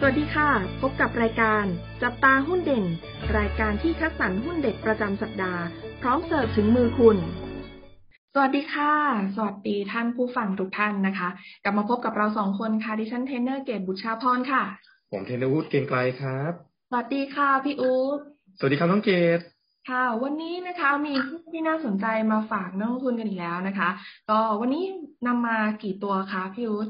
สวัสดีค่ะ พบกับรายการ จับตาหุ้นเด่น รายการที่คัดสรรหุ้นเด็ดประจำสัปดาห์ พร้อมเสิร์ฟถึงมือคุณ สวัสดีค่ะ สวัสดีท่านผู้ฟังทุกท่านนะคะ กลับมาพบกับเราสองคนค่ะ ดิฉันเทรนเนอร์เกตบุตรชาพรค่ะ ผมเทรนเนอร์วุฒิเกรียงไกรครับ สวัสดีค่ะพี่วุฒิสวัสดีครับน้องเกดค่ะ วันนี้นะคะมีหุ้นที่น่าสนใจมาฝากนักลงทุนกันอีกแล้วนะคะ ก็วันนี้นำมากี่ตัวคะพี่อู๊ด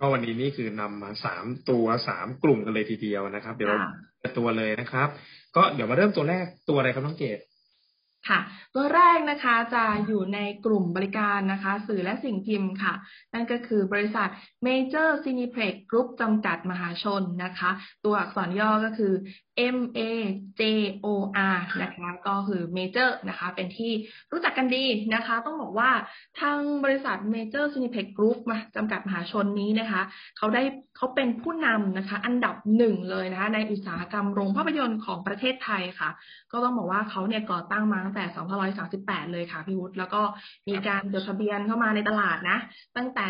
ก็วันนี้นี่คือนำมาสามตัวสามกลุ่มกันเลยทีเดียวนะครับ เดี๋ยวเราค่ะเปิดตัวเลยนะครับ ก็เดี๋ยวมาเริ่มตัวแรกตัวอะไรครับน้องเกดค่ะ ตัวแรกนะคะจะอยู่ในกลุ่มบริการนะคะ สื่อและสิ่งพิมพ์ค่ะ นั่นก็คือบริษัท Major Cineplex Group จำกัดมหาชนนะคะ ตัวอักษรย่อก็คือ M A J O R นะคะก็คือ Major นะคะ เป็นที่รู้จักกันดีนะคะ ต้องบอกว่าทางบริษัท Major Cineplex Group มาจำกัดมหาชนนี้นะคะ เขาได้เขาเป็นผู้นำนะคะ อันดับหนึ่งเลยนะคะ ในอุตสาหกรรมโรงภาพยนตร์ของประเทศไทยค่ะ ก็ต้องบอกว่าเขาเนี่ยก่อตั้งมาตั้งแต่ 2538 เลยค่ะพี่วุฒิแล้วก็มีการจดทะเบียนเข้ามาในตลาดนะ ตั้งแต่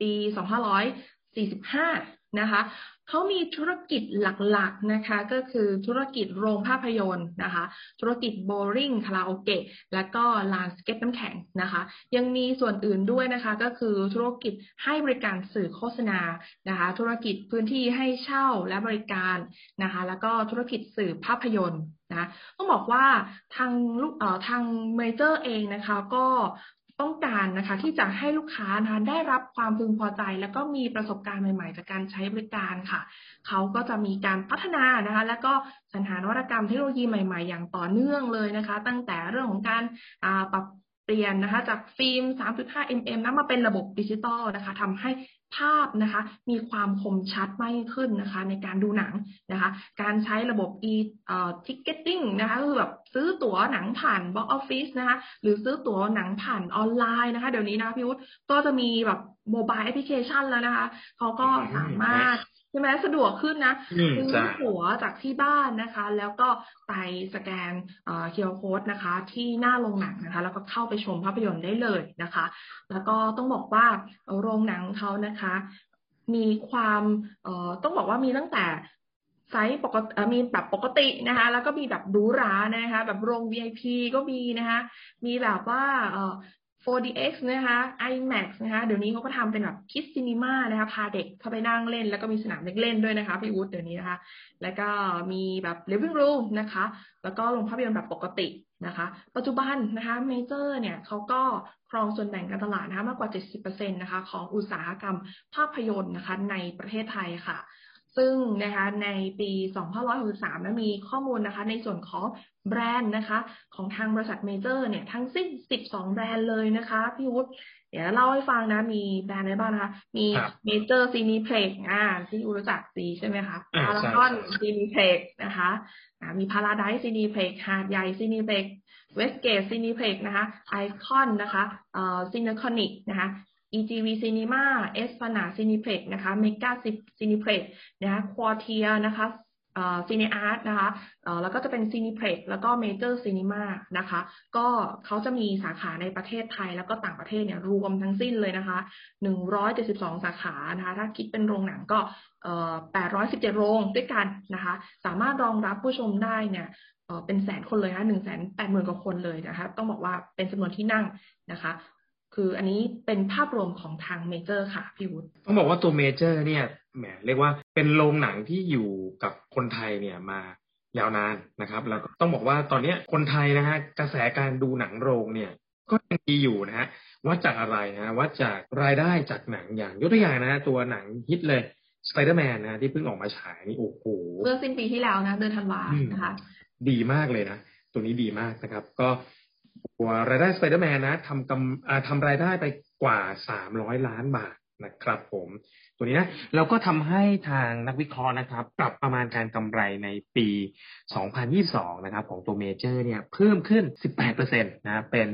ปี 2545 นะคะเขามีธุรกิจหลักๆนะคะ ก็คือธุรกิจโรงภาพยนตร์นะคะ ธุรกิจโบว์ลิ่งคาราโอเกะและก็ลานสเก็ตน้ำแข็งนะคะ ยังมีส่วนอื่นด้วยนะคะ ก็คือธุรกิจให้บริการสื่อโฆษณานะคะ ธุรกิจพื้นที่ให้เช่าและบริการนะคะ แล้วก็ธุรกิจสื่อภาพยนตร์นะต้องบอกว่าทางลูกเอ่อทางเมเจอร์เองนะคะ ก็ ต้องการนะคะ ที่จะให้ลูกค้านะคะได้รับความพึงพอใจ แล้วก็มีประสบการณ์ใหม่ ๆ จากการใช้บริการค่ะ เขาก็จะมีการพัฒนานะคะ แล้วก็สรรหานวัตกรรมเทคโนโลยีใหม่ ๆ อย่างต่อเนื่องเลยนะคะ ตั้งแต่เรื่องของการปรับ เปลี่ยนนะคะจากฟิล์ม 3.5 mm นะมาเป็นระบบดิจิตอลนะคะทำให้ภาพนะคะมีความคมชัดมากยิ่งขึ้นนะคะ ในการดูหนังนะคะ การใช้ระบบ e เอ่อ ticketing นะคะก็คือแบบซื้อตั๋วหนังผ่าน box office นะคะ หรือซื้อตั๋วหนังผ่านออนไลน์นะคะ เดี๋ยวนี้นะพี่วุฒิก็จะมีแบบโมบายแอปพลิเคชันแล้วนะคะเขาก็สามารถ ใช่ไหมสะดวกขึ้นนะอืมซื้อจ้าตั๋วจากที่บ้านนะคะ แล้วก็ไปสแกนเอ่อ QR code นะคะ ที่หน้าโรงหนังนะคะ แล้วก็เข้าไปชมภาพยนตร์ได้เลยนะคะ แล้วก็ต้องบอกว่าโรงหนังเขานะคะ มีความเอ่อต้องบอกว่ามีตั้งแต่ไซส์ปกติเอ่อมีแบบปกตินะคะ แล้วก็มีแบบหรูหรานะคะ แบบโรง VIP ก็มีนะคะ มีแบบว่าเอ่อ 4DX นะคะ IMAX นะคะ เดี๋ยวนี้เขาก็ทำเป็นแบบคิดซีนีมานะคะ พาเด็กเข้าไปนั่งเล่น แล้วก็มีสนามเด็กเล่นด้วยนะคะ พี่วุฒิเดี๋ยวนี้นะคะ แล้วก็มีแบบ living room นะคะ แล้วก็โรงภาพยนตร์แบบปกตินะคะ ปัจจุบันนะคะเมเจอร์เนี่ยเขาก็ครองส่วนแบ่งการตลาดนะคะมากกว่า 70%นะคะของอุตสาหกรรมภาพยนตร์นะคะในประเทศไทยค่ะ ซึ่งนะคะในปี 2563นะมีข้อมูลนะคะ ในส่วนของแบรนด์นะคะ ของทางบริษัทเมเจอร์เนี่ยทั้งสิ้น 12 แบรนด์เลยนะคะพี่วุฒิเดี๋ยวเล่าให้ฟังนะ มีแบรนด์อะไรบ้างนะคะ มีครับ Major Cineplex อ่าที่รู้จักซีใช่ไหมคะอ่า Paragon ใช่ใช่ Cineplex นะคะอ่ามี Paradise Cineplex หาดใหญ่ Cineplex Westgate Cineplex นะคะไอคอนนะคะเอ่อ Cineconic นะคะ EGV Cinema Esplanade Cineplex นะคะ Mega Cineplex นะคะ Quartier นะคะเอ่อ CineArt นะคะเอ่อแล้วก็จะเป็น Cineplex แล้วก็ Major Cinema นะคะ ก็เขาจะมีสาขาในประเทศไทยแล้วก็ต่างประเทศเนี่ยรวมทั้งสิ้นเลยนะคะ 172 สาขานะคะ ถ้าคิดเป็นโรงหนังก็เอ่อ817 โรงด้วยกันนะคะ สามารถรองรับผู้ชมได้เนี่ยเอ่อเป็นแสนคนเลยนะคะ1 8 0 0 0 0กว่าคนเลยนะคะ ต้องบอกว่าเป็นจำนวนที่นั่งนะคะ คืออันนี้เป็นภาพรวมของทางเมเจอร์ค่ะพี่วุฒิต้องบอกว่าตัวเมเจอร์เนี่ยแหมเรียกว่าเป็นโรงหนังที่อยู่กับคนไทยเนี่ยมายาวนานนะครับแล้วก็ต้องบอกว่าตอนเนี้ยคนไทยนะฮะกระแสการดูหนังโรงเนี่ยก็ยังดีอยู่นะฮะวัดจากอะไรนะฮะวัดจากรายได้จากหนังอย่างยกตัวอย่างนะฮะตัวหนังฮิตเลยสไปเดอร์แมนนะฮะที่เพิ่งออกมาฉายนี่โอ้โหเมื่อสิ้นปีที่แล้วนะเดือนธันวาอืมนะคะ ดีมากเลยนะ ตัวนี้ดีมากนะครับ ก็ตัว รายได้สไปเดอร์แมนนะทำกำทำรายได้ไปกว่าสามร้อยล้านบาทนะครับผม ตัวนี้นะเราก็ทำให้ทางนักวิเคราะห์นะครับ ปรับประมาณการกำไรในปี 2022 นะครับ ของตัวเมเจอร์เนี่ยเพิ่มขึ้น 18%นะเป็น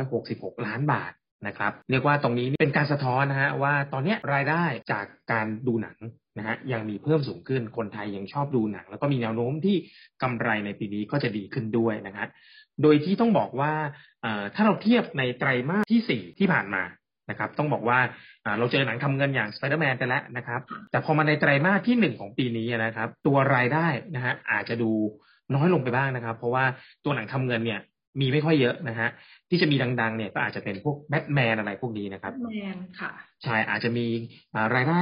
866 ล้านบาทนะครับ เรียกว่าตรงนี้เป็นการสะท้อนนะฮะว่าตอนนี้รายได้จากการดูหนังนะฮะยังมีเพิ่มสูงขึ้นคนไทยยังชอบดูหนัง แล้วก็มีแนวโน้มที่กำไรในปีนี้ก็จะดีขึ้นด้วยนะครับ โดยที่ต้องบอกว่าเอ่อถ้าเราเทียบในไตรมาสที่ 4 ที่ผ่านมานะครับ ต้องบอกว่าเราเจอหนังทำเงินอย่างสไปเดอร์แมนไปแล้วนะครับ แต่พอมาในไตรมาสที่หนึ่งของปีนี้นะครับ ตัวรายได้นะฮะอาจจะดูน้อยลงไปบ้างนะครับ เพราะว่าตัวหนังทำเงินเนี่ยมีไม่ค่อยเยอะนะฮะที่จะมีดังๆเนี่ยก็อาจจะเป็นพวกแบทแมนอะไรพวกนี้นะครับแบทแมนค่ะใช่อาจจะมีรายได้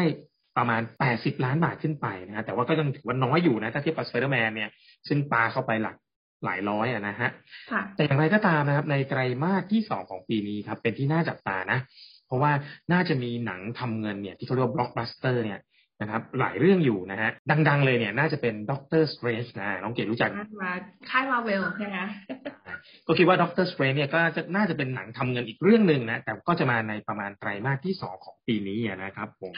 ประมาณแปดสิบล้านบาทขึ้นไปนะฮะแต่ว่าก็ยังถือว่าน้อยอยู่นะถ้าเทียบกับสไปเดอร์แมนเนี่ยซึ่งปาเข้าไปหลัก หลายร้อยอะนะฮะแต่อย่างไรก็ตามนะครับ ในไตรมาสที่สองของปีนี้ครับ เป็นที่น่าจับตานะ เพราะว่าน่าจะมีหนังทำเงินเนี่ยที่เขาเรียกว่าบล็อกบัสเตอร์เนี่ยนะครับ หลายเรื่องอยู่นะฮะดังๆเลยเนี่ย น่าจะเป็น Doctor Strange นะน้องเกดรู้จักมาค่ายมาเวลใช่ไหมก็คิดว่า Doctor Strange เนี่ยก็จะน่าจะเป็นหนังทำเงินอีกเรื่องหนึ่งนะแต่ก็จะมาในประมาณไตรมาสที่สองของปีนี้นะครับผม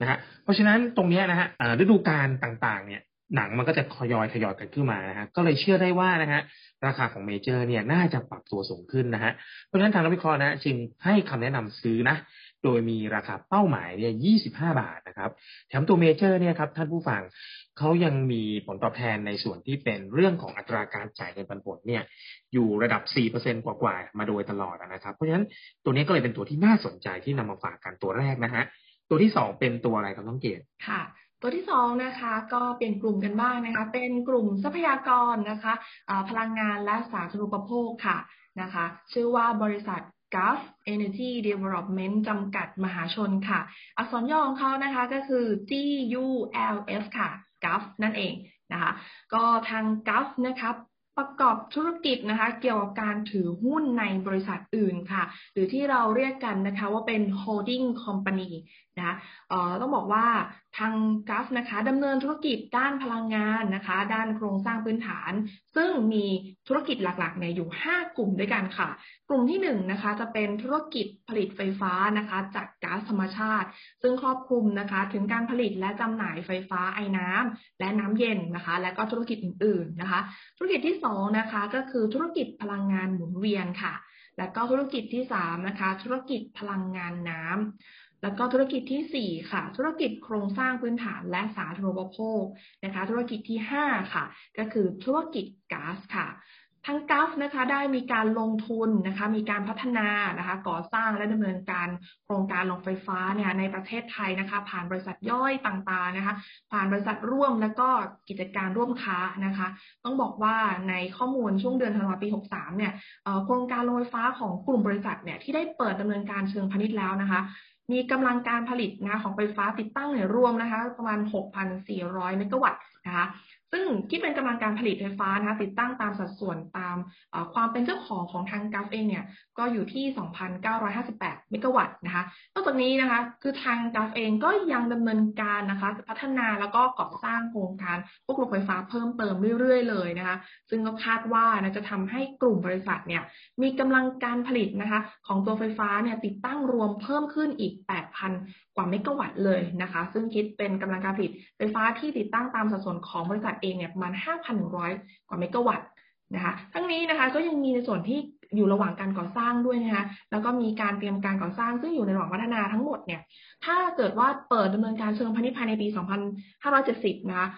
นะฮะเพราะฉะนั้นตรงนี้นะฮะฤดูกาลต่างๆ เนี่ย หนังมันก็จะทยอยทยอยกันขึ้นมานะฮะก็เลยเชื่อได้ว่านะฮะราคาของ Major เนี่ยน่าจะปรับตัวสูงขึ้นนะฮะเพราะฉะนั้นทางนักวิเคราะห์นะจึงให้คำแนะนำซื้อนะโดยมีราคาเป้าหมายเนี่ย25 บาทนะครับ แถมตัว Major เนี่ยครับท่านผู้ฟังเขายังมีผลตอบแทนในส่วนที่เป็นเรื่องของอัตราการจ่ายเงินปันผลเนี่ยอยู่ระดับ 4%กว่าๆ มาโดยตลอดนะครับ เพราะฉะนั้นตัวนี้ก็เลยเป็นตัวที่น่าสนใจที่นำมาฝากกันตัวแรกนะฮะ ตัวที่สองเป็นตัวอะไรครับน้องเกดค่ะ ตัวที่สองนะคะก็เป็นกลุ่มกันบ้างนะคะ เป็นกลุ่มทรัพยากรนะคะพลังงานและสาธารณูปโภคค่ะนะคะ ชื่อว่าบริษัท Gulf Energy Development จำกัดมหาชนค่ะ อักษรย่อของเขานะคะก็คือ GULF ค่ะ Gulf นั่นเองนะคะ ก็ทาง Gulf นะคะประกอบธุรกิจนะคะ เกี่ยวกับการถือหุ้นในบริษัทอื่นค่ะ หรือที่เราเรียกกันนะคะว่าเป็น holding company นะคะต้องบอกว่าทางกัฟนะคะดำเนินธุรกิจด้านพลังงานนะคะ ด้านโครงสร้างพื้นฐาน ซึ่งมีธุรกิจหลักๆเนี่ยอยู่ 5 กลุ่มด้วยกันค่ะ กลุ่มที่1นนะคะจะเป็นธุรกิจผลิตไฟฟ้านะคะ จากก๊าซธรรมชาติ ซึ่งครอบคลุมนะคะถึงการผลิตและจำหน่ายไฟฟ้าไอ้น้ำและน้ำเย็นนะคะ และก็ธุรกิจอื่นๆนะคะ ธุรกิจที่2นะคะก็คือธุรกิจพลังงานหมุนเวียนค่ะ และก็ธุรกิจที่3นะคะธุรกิจพลังงานน้ำ แล้วก็ธุรกิจที่ 4 ค่ะ ธุรกิจโครงสร้างพื้นฐานและสาธารณูปโภคนะคะ ธุรกิจที่ 5 ค่ะ ก็คือธุรกิจก๊าซค่ะทั้งกัฟนะคะได้มีการลงทุนนะคะมีการพัฒนานะคะก่อสร้างและดำเนินการโครงการลงไฟฟ้าเนี่ยในประเทศไทยนะคะผ่านบริษัทย่อยต่างๆนะคะผ่านบริษัทร่วมและก็กิจการร่วมค้านะคะต้องบอกว่าในข้อมูลช่วงเดือนธันวาคมปี 63เนี่ยโครงการลงไฟฟ้าของกลุ่มบริษัทเนี่ยที่ได้เปิดดำเนินการเชิงพาณิชย์แล้วนะคะ มีกำลังการผลิตนะของไฟฟ้าติดตั้งเนี่ยรวมนะคะ ประมาณ 6,400 เมกะวัตต์นะคะซึ่งที่เป็นกำลังการผลิตไฟฟ้านะคะติดตั้งตามสัดส่วนตามความเป็นเจ้าของของทางกัฟเองเนี่ยก็อยู่ที่ 2,958 เมกะวัตต์นะคะนอกจากนี้นะคะคือทางกัฟเองก็ยังดำเนินการนะคะพัฒนาแล้วก็ก่อสร้างโครงการพวกโรงไฟฟ้าเพิ่มเติมเรื่อยๆเลยนะคะซึ่งก็คาดว่านะจะทำให้กลุ่มบริษัทเนี่ยมีกำลังการผลิตนะคะของตัวไฟฟ้าเนี่ยติดตั้งรวมเพิ่มขึ้นอีก 8,000 กว่าเมกะวัตต์เลยนะคะ ซึ่งคิดเป็นกำลังการผลิตไฟฟ้าที่ติดตั้งตามสัดส่วนของบริษัทเองเนี่ยประมาณ 5,100 กว่าเมกะวัตต์นะคะ ทั้งนี้นะคะก็ยังมีในส่วนที่อยู่ระหว่างการก่อสร้างด้วยนะคะแล้วก็มีการเตรียมการก่อสร้างซึ่งอยู่ในระหว่างพัฒนาทั้งหมดเนี่ย ถ้าเกิดว่าเปิดดำเนินการเชิงพาณิชย์ภายในปี 2570 นะคะ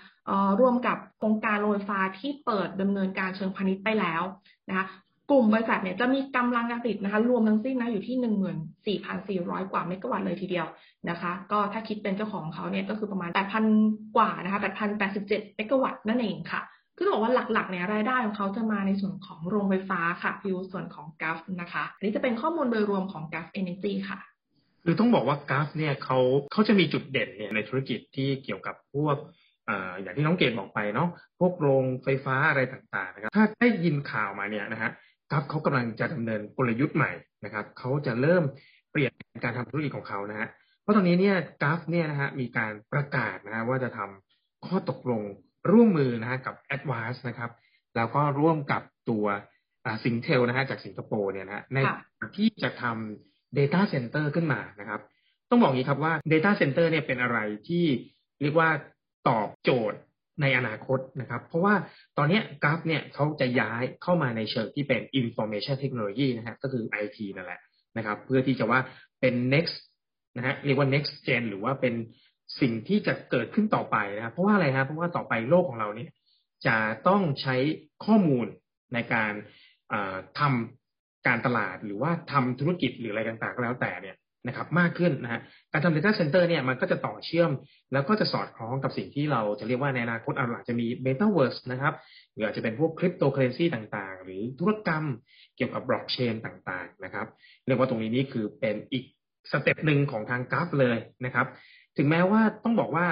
รวมกับโครงการโรงไฟฟ้าที่เปิดดำเนินการเชิงพาณิชย์ไปแล้วนะคะ กลุ่มบริษัทเนี่ยจะมีกำลังการผลิตนะคะรวมทั้งสิ้นนะอยู่ที่14,400 กว่าเมกะวัตต์เลยทีเดียวนะคะ ก็ถ้าคิดเป็นเจ้าของเขาเนี่ยก็คือประมาณ 8,000 กว่านะคะ8,087เมกะวัตต์นั่นเองค่ะคือบอกว่าหลักๆเนี่ยรายได้ของเขาจะมาในส่วนของโรงไฟฟ้าค่ะในส่วนของ Gulf นะคะ อันนี้จะเป็นข้อมูลโดยรวมของ Gulf Energy ค่ะคือต้องบอกว่า Gulf เนี่ยเขาเขาจะมีจุดเด่นเนี่ยในธุรกิจที่เกี่ยวกับพวกอย่างที่น้องเกดบอกไปเนาะพวกโรงไฟฟ้าอะไรต่างๆนะครับถ้าได้ยินข่าวมาเนี่ยนะฮะ ครับเขากำลังจะดำเนินกลยุทธ์ใหม่นะครับเขาจะเริ่มเปลี่ยนการทำธุรกิจของเขานะฮะเพราะตอนนี้เนี่ยกราฟเนี่ยนะฮะมีการประกาศนะฮะว่าจะทำข้อตกลงร่วมมือนะฮะกับ a d v a n c e นะครับ แล้วก็ร่วมกับตัวสิงเทลนะฮะจากสิงคโปร์เนี่ยนะในที่จะทำ Data Center ขึ้นมานะครับ ต้องบอกงี้ครับว่า Data Center เนี่ยเป็นอะไรที่เรียกว่าตอบโจทย์ ในอนาคตนะครับ เพราะว่าตอนนี้กราฟเนี่ยเขาจะย้ายเข้ามาในเชิงที่เป็น information technology นะฮะก็คือ IT นั่นแหละนะครับ เพื่อที่จะว่าเป็น next นะฮะเรียกว่า next gen หรือว่าเป็นสิ่งที่จะเกิดขึ้นต่อไปนะครับเพราะว่าอะไรครับเพราะว่าต่อไปโลกของเราเนี่ยจะต้องใช้ข้อมูลในการทำการตลาดหรือว่าทำธุรกิจหรืออะไรต่างๆก็แล้วแต่เนี่ย นะครับมากขึ้นนะฮะการทำ data center เนี่ยมันก็จะต่อเชื่อม แล้วก็จะสอดคล้องกับสิ่งที่เราจะเรียกว่าในอนาคตอาจจะมี metaverse นะครับหรืออาจจะเป็นพวก cryptocurrency ต่างๆ หรือธุรกรรมเกี่ยวกับ blockchain ต่างๆนะครับเรียกว่าตรงนี้นี่คือเป็นอีก step หนึ่งของทาง Gulf เลยนะครับ ถึงแม้ว่าต้องบอกว่า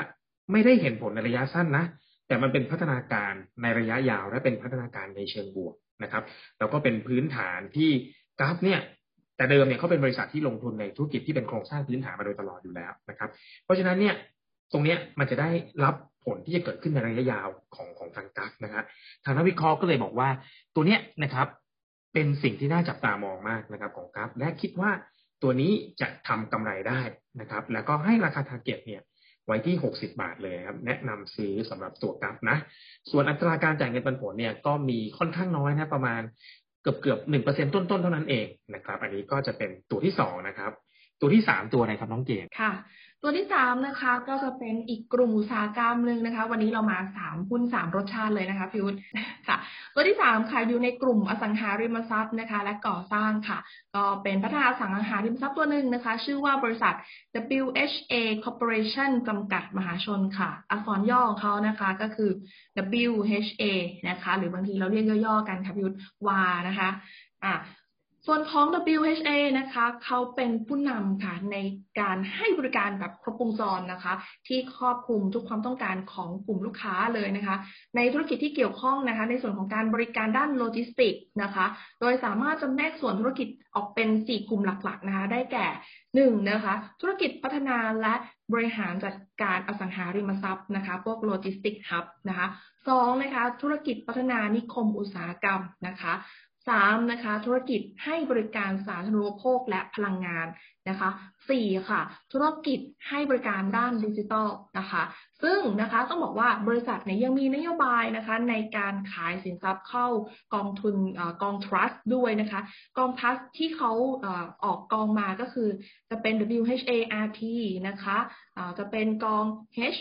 ไม่ได้เห็นผลในระยะสั้นนะ แต่มันเป็นพัฒนาการในระยะยาวและเป็นพัฒนาการในเชิงบวกนะครับ แล้วก็เป็นพื้นฐานที่ Gulf เนี่ย แต่เดิมเนี่ยเขาเป็นบริษัทที่ลงทุนในธุรกิจที่เป็นโครงสร้างพื้นฐานมาโดยตลอดอยู่แล้วนะครับ เพราะฉะนั้นเนี่ยตรงเนี้ยมันจะได้รับผลที่จะเกิดขึ้นในระยะยาวของของทาง Gulf นะครับทางนักวิเคราะห์ก็เลยบอกว่าตัวเนี้ยนะครับ เป็นสิ่งที่น่าจับตามองมากนะครับของ Gulf และคิดว่าตัวนี้จะทำกำไรได้นะครับ แล้วก็ให้ราคา target เนี่ยไว้ที่ 60 บาทเลยครับ แนะนำซื้อสำหรับตัว Gulf นะ ส่วนอัตราการจ่ายเงินปันผลเนี่ยก็มีค่อนข้างน้อยนะ ประมาณ เกือบเกือบหนึ่งเปอร์เซ็นต้นๆเท่านั้นเองนะครับ อันนี้ก็จะเป็นตัวที่สองนะครับ ตัวที่สามตัวอะไรครับน้องเกดค่ะ ตัวที่สามนะคะ ก็จะเป็นอีกกลุ่มอุตสาหกรรมหนึ่งนะคะ วันนี้เรามาสามหุ้นสามรสชาติเลยนะคะพิวุฒค่ะ ตัวที่สามค่ะอยู่ในกลุ่มอสังหาริมทรัพย์นะคะ และก่อสร้างค่ะ ก็เป็นพัฒนาสังหาริมทรัพย์ตัวหนึ่งนะคะ ชื่อว่าบริษัท WHA Corporation จำกัดมหาชนค่ะ อักษรย่อของเขานะคะก็คือ WHA นะคะ หรือบางทีเราเรียกย่อๆกันค่ะพิวุฒวานะคะ อะ ส่วนของ WHA นะคะเขาเป็นผู้นำค่ะในการให้บริการแบบครบวงจรนะคะ ที่ครอบคลุมทุกความต้องการของกลุ่มลูกค้าเลยนะคะ ในธุรกิจที่เกี่ยวข้องนะคะ ในส่วนของการบริการด้านโลจิสติกนะคะ โดยสามารถจำแนกส่วนธุรกิจออกเป็น 4 กลุ่มหลักๆนะคะ ได้แก่ 1. นะคะธุรกิจพัฒนาและบริหารจัดการอสังหาริมทรัพย์นะคะ พวก logistic hub นะคะสองนะคะธุรกิจพัฒนานิคมอุตสาหกรรมนะคะ สามนะคะธุรกิจให้บริการสาธารณูปโภคและพลังงานนะคะสี่ค่ะ ธุรกิจให้บริการด้านดิจิทัลนะคะ ซึ่งนะคะต้องบอกว่าบริษัทเนี่ยยังมีนโยบายนะคะในการขายสินทรัพย์เข้ากองทุนอกองทรัสต์ด้วยนะคะ กองทรัสต์ที่เขาออกกองมาก็คือจะเป็น WHART นะคะจะเป็นกอง H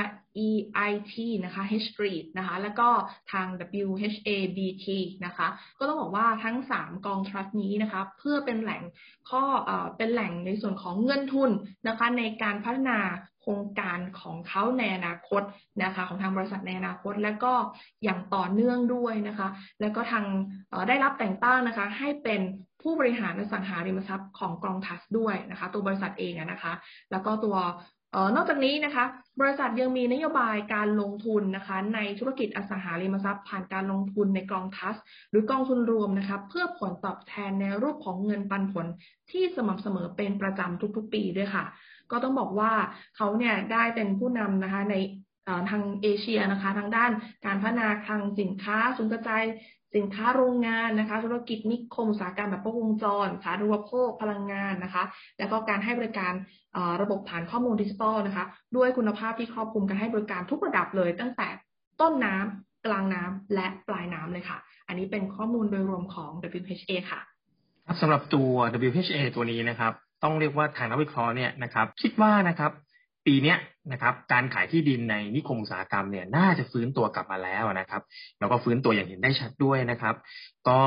R E I T นะคะ H Street นะคะ แล้วก็ทาง W H A B T นะคะ ก็ต้องบอกว่าทั้ง 3 กองทรัสต์นี้นะคะ เพื่อเป็นแหล่งข้อเป็นแหล่งในส่วนของเงินทุนนะคะ ในการพัฒนาโครงการของเขาในอนาคตนะคะ ของทางบริษัทในอนาคต และก็อย่างต่อเนื่องด้วยนะคะ แล้วก็ทางได้รับแต่งตั้งนะคะ ให้เป็นผู้บริหารอสังหาริมทรัพย์ของกองทัสด้วยนะคะ ตัวบริษัทเองนะคะ แล้วก็ตัว นอกจากนี้นะคะ บริษัทยังมีนโยบายการลงทุนนะคะ ในธุรกิจอสังหาริมทรัพย์ ผ่านการลงทุนในกองทัส หรือกองทุนรวมนะคะเพื่อผลตอบแทนในรูปของเงินปันผลที่สม่ำเสมอเป็นประจำทุกๆ ปีด้วยค่ะ ก็ต้องบอกว่าเขาเนี่ยได้เป็นผู้นำนะคะในทางเอเชียนะคะ ทางด้านการพัฒนาคลังสินค้าสูงกระจาย สินค้าโรงงานนะคะ ธุรกิจนิคมอุตสาหกรรมแบบครบวงจรสาธารณูปโภคพลังงานนะคะ แล้วก็การให้บริการระบบฐานข้อมูลดิจิทัลนะคะ ด้วยคุณภาพที่ครอบคลุมการให้บริการทุกระดับเลย ตั้งแต่ต้นน้ำกลางน้ำและปลายน้ำเลยค่ะ อันนี้เป็นข้อมูลโดยรวมของ WHA ค่ะสำหรับตัว WHA ตัวนี้นะครับ ต้องเรียกว่าทางนักวิเคราะห์เนี่ยนะครับ คิดว่านะครับ ปีนี้นะครับการขายที่ดินในนิคมอุตสาหกรรมเนี่ยน่าจะฟื้นตัวกลับมาแล้วนะครับ แล้วก็ฟื้นตัวอย่างเห็นได้ชัดด้วยนะครับ ก็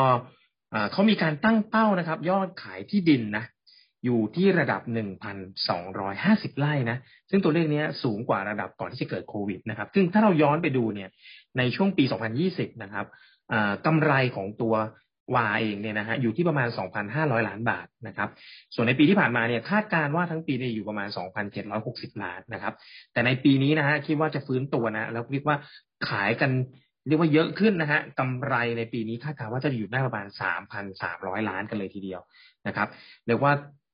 เขามีการตั้งเป้านะครับ ยอดขายที่ดินนะอยู่ที่ระดับ 1,250 ไร่นะ ซึ่งตัวเลขนี้สูงกว่าระดับก่อนที่จะเกิดโควิดนะครับ ซึ่งถ้าเราย้อนไปดูเนี่ย ในช่วงปี 2020 นะครับกำไรของตัว วาเองเนี่ยนะฮะอยู่ที่ประมาณ 2,500 ล้านบาทนะครับ ส่วนในปีที่ผ่านมาเนี่ยคาดการว่าทั้งปีเนี่ยอยู่ประมาณ 2,760 ล้านนะครับ แต่ในปีนี้นะฮะคิดว่าจะฟื้นตัวนะแล้วคิดว่าขายกันเรียกว่าเยอะขึ้นนะฮะกำไรในปีนี้คาดการว่าจะอยู่ได้ประมาณ 3,300 ล้านกันเลยทีเดียวนะครับเรียกว่า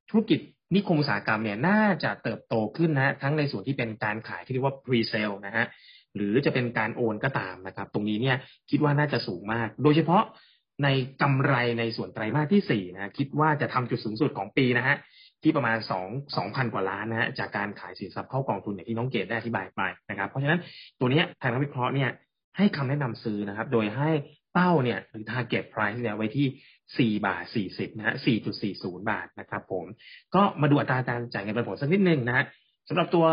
ธุรกิจนิคมอุตสาหกรรมเนี่ยน่าจะเติบโตขึ้นนะทั้งในส่วนที่เป็นการขายที่เรียกว่า pre-sale นะฮะหรือจะเป็นการโอนก็ตามนะครับ ตรงนี้เนี่ยคิดว่าน่าจะสูงมาก โดยเฉพาะ ในกำไรในส่วนไตรมาสที่สี่นะคิดว่าจะทำจุดสูงสุดของปีนะฮะที่ประมาณสองสองพันกว่าล้านนะฮะจากการขายสินทรัพย์เข้ากองทุนอย่างที่น้องเกดได้อธิบายไปนะครับ เพราะฉะนั้นตัวนี้ทางนักวิเคราะห์เนี่ยให้คำแนะนำซื้อนะครับ โดยให้เป้าเนี่ยหรือ target price เนี่ยไว้ที่ 4 บาท 40 นะฮะ 4.40 บาทนะครับผม ก็มาดูอัตราการจ่ายเงินปันผลสักนิดนึงนะฮะสำหรับตัว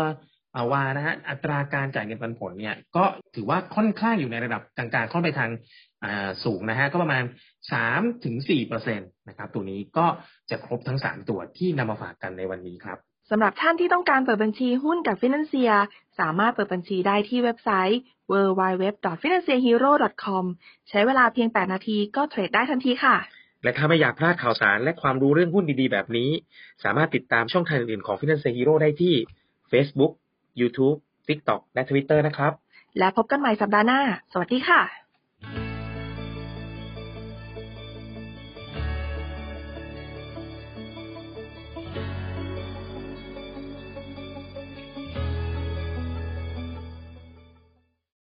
อาวานะฮะอัตราการจ่ายเงินปันผลเนี่ยก็ถือว่าค่อนข้างอยู่ในระดับกลางๆค่อนไปทาง สูงนะฮะก็ประมาณสามถึงสี่เปอร์เซ็นตนะครับ ตัวนี้ก็จะครบทั้งสามตัวที่นำมาฝากกันในวันนี้ครับสำหรับท่านที่ต้องการเปิดบัญชีหุ้นกับ Financia สามารถเปิดบัญชีได้ที่เว็บไซต์ www.financiahero.com ใช้เวลาเพียง 8 นาทีก็เทรดได้ทันทีค่ะ และถ้าไม่อยากพลาดข่าวสารและความรู้เรื่องหุ้นดีๆ แบบนี้ สามารถติดตามช่องทางอื่นๆของ Finance Hero ได้ที่ Facebook YouTube TikTok และ Twitter นะครับ และพบกันใหม่สัปดาห์หน้า สวัสดีค่ะ